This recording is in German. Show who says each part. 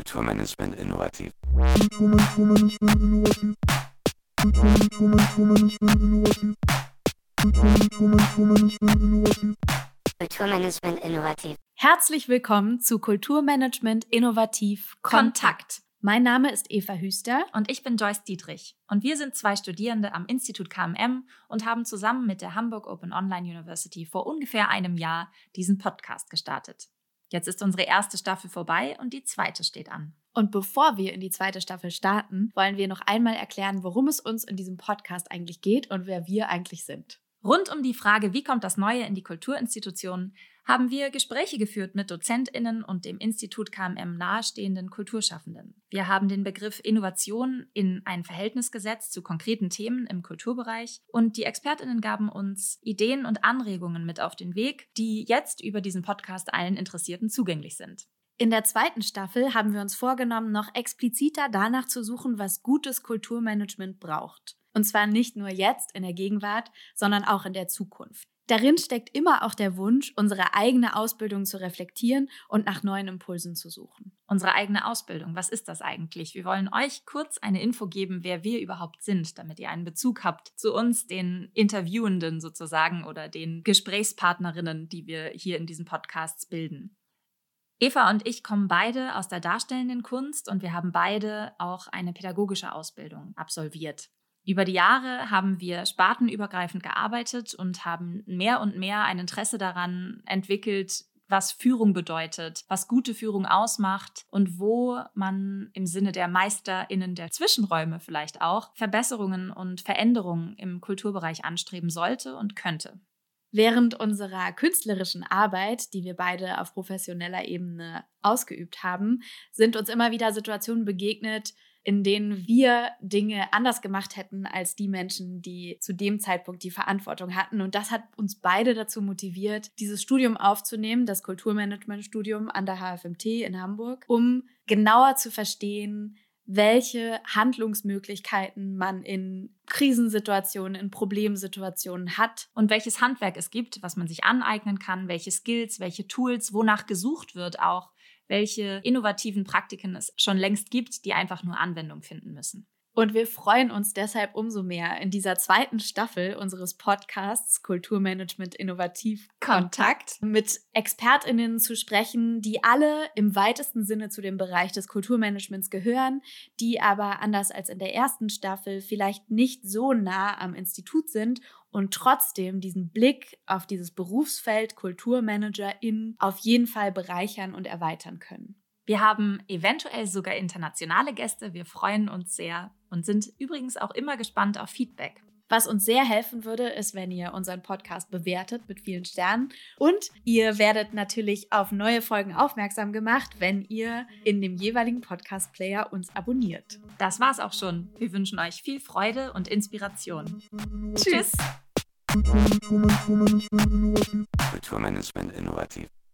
Speaker 1: Kulturmanagement innovativ.
Speaker 2: Kulturmanagement innovativ.
Speaker 3: Herzlich willkommen zu Kulturmanagement Innovativ Kontakt. Mein Name ist Eva Hüster
Speaker 4: Und ich bin Joyce Dietrich. Und wir sind zwei Studierende am Institut KMM und haben zusammen mit der Hamburg Open Online University vor ungefähr einem Jahr diesen Podcast gestartet. Jetzt ist unsere erste Staffel vorbei und die zweite steht an.
Speaker 3: Und bevor wir in die zweite Staffel starten, wollen wir noch einmal erklären, worum es uns in diesem Podcast eigentlich geht und wer wir eigentlich sind.
Speaker 4: Rund um die Frage, wie kommt das Neue in die Kulturinstitutionen, haben wir Gespräche geführt mit DozentInnen und dem Institut KMM nahestehenden Kulturschaffenden. Wir haben den Begriff Innovation in ein Verhältnis gesetzt zu konkreten Themen im Kulturbereich und die ExpertInnen gaben uns Ideen und Anregungen mit auf den Weg, die jetzt über diesen Podcast allen Interessierten zugänglich sind.
Speaker 3: In der zweiten Staffel haben wir uns vorgenommen, noch expliziter danach zu suchen, was gutes Kulturmanagement braucht. Und zwar nicht nur jetzt in der Gegenwart, sondern auch in der Zukunft. Darin steckt immer auch der Wunsch, unsere eigene Ausbildung zu reflektieren und nach neuen Impulsen zu suchen.
Speaker 4: Unsere eigene Ausbildung, was ist das eigentlich? Wir wollen euch kurz eine Info geben, wer wir überhaupt sind, damit ihr einen Bezug habt zu uns, den Interviewenden sozusagen oder den Gesprächspartnerinnen, die wir hier in diesen Podcasts bilden. Eva und ich kommen beide aus der darstellenden Kunst und wir haben beide auch eine pädagogische Ausbildung absolviert. Über die Jahre haben wir spartenübergreifend gearbeitet und haben mehr und mehr ein Interesse daran entwickelt, was Führung bedeutet, was gute Führung ausmacht und wo man im Sinne der Meisterinnen der Zwischenräume vielleicht auch Verbesserungen und Veränderungen im Kulturbereich anstreben sollte und könnte.
Speaker 3: Während unserer künstlerischen Arbeit, die wir beide auf professioneller Ebene ausgeübt haben, sind uns immer wieder Situationen begegnet, in denen wir Dinge anders gemacht hätten als die Menschen, die zu dem Zeitpunkt die Verantwortung hatten. Und das hat uns beide dazu motiviert, dieses Studium aufzunehmen, das Kulturmanagement-Studium an der HFMT in Hamburg, um genauer zu verstehen, welche Handlungsmöglichkeiten man in Krisensituationen, in Problemsituationen hat.
Speaker 4: Und welches Handwerk es gibt, was man sich aneignen kann, welche Skills, welche Tools, wonach gesucht wird auch, welche innovativen Praktiken es schon längst gibt, die einfach nur Anwendung finden müssen.
Speaker 3: Und wir freuen uns deshalb umso mehr, in dieser zweiten Staffel unseres Podcasts Kulturmanagement Innovativ Kontakt mit ExpertInnen zu sprechen, die alle im weitesten Sinne zu dem Bereich des Kulturmanagements gehören, die aber anders als in der ersten Staffel vielleicht nicht so nah am Institut sind und trotzdem diesen Blick auf dieses Berufsfeld KulturmanagerInnen auf jeden Fall bereichern und erweitern können.
Speaker 4: Wir haben eventuell sogar internationale Gäste. Wir freuen uns sehr und sind übrigens auch immer gespannt auf Feedback.
Speaker 3: Was uns sehr helfen würde, ist, wenn ihr unseren Podcast bewertet mit vielen Sternen. Und ihr werdet natürlich auf neue Folgen aufmerksam gemacht, wenn ihr in dem jeweiligen Podcast-Player uns abonniert.
Speaker 4: Das war's auch schon. Wir wünschen euch viel Freude und Inspiration. Tschüss.
Speaker 1: Kulturmanagement innovativ.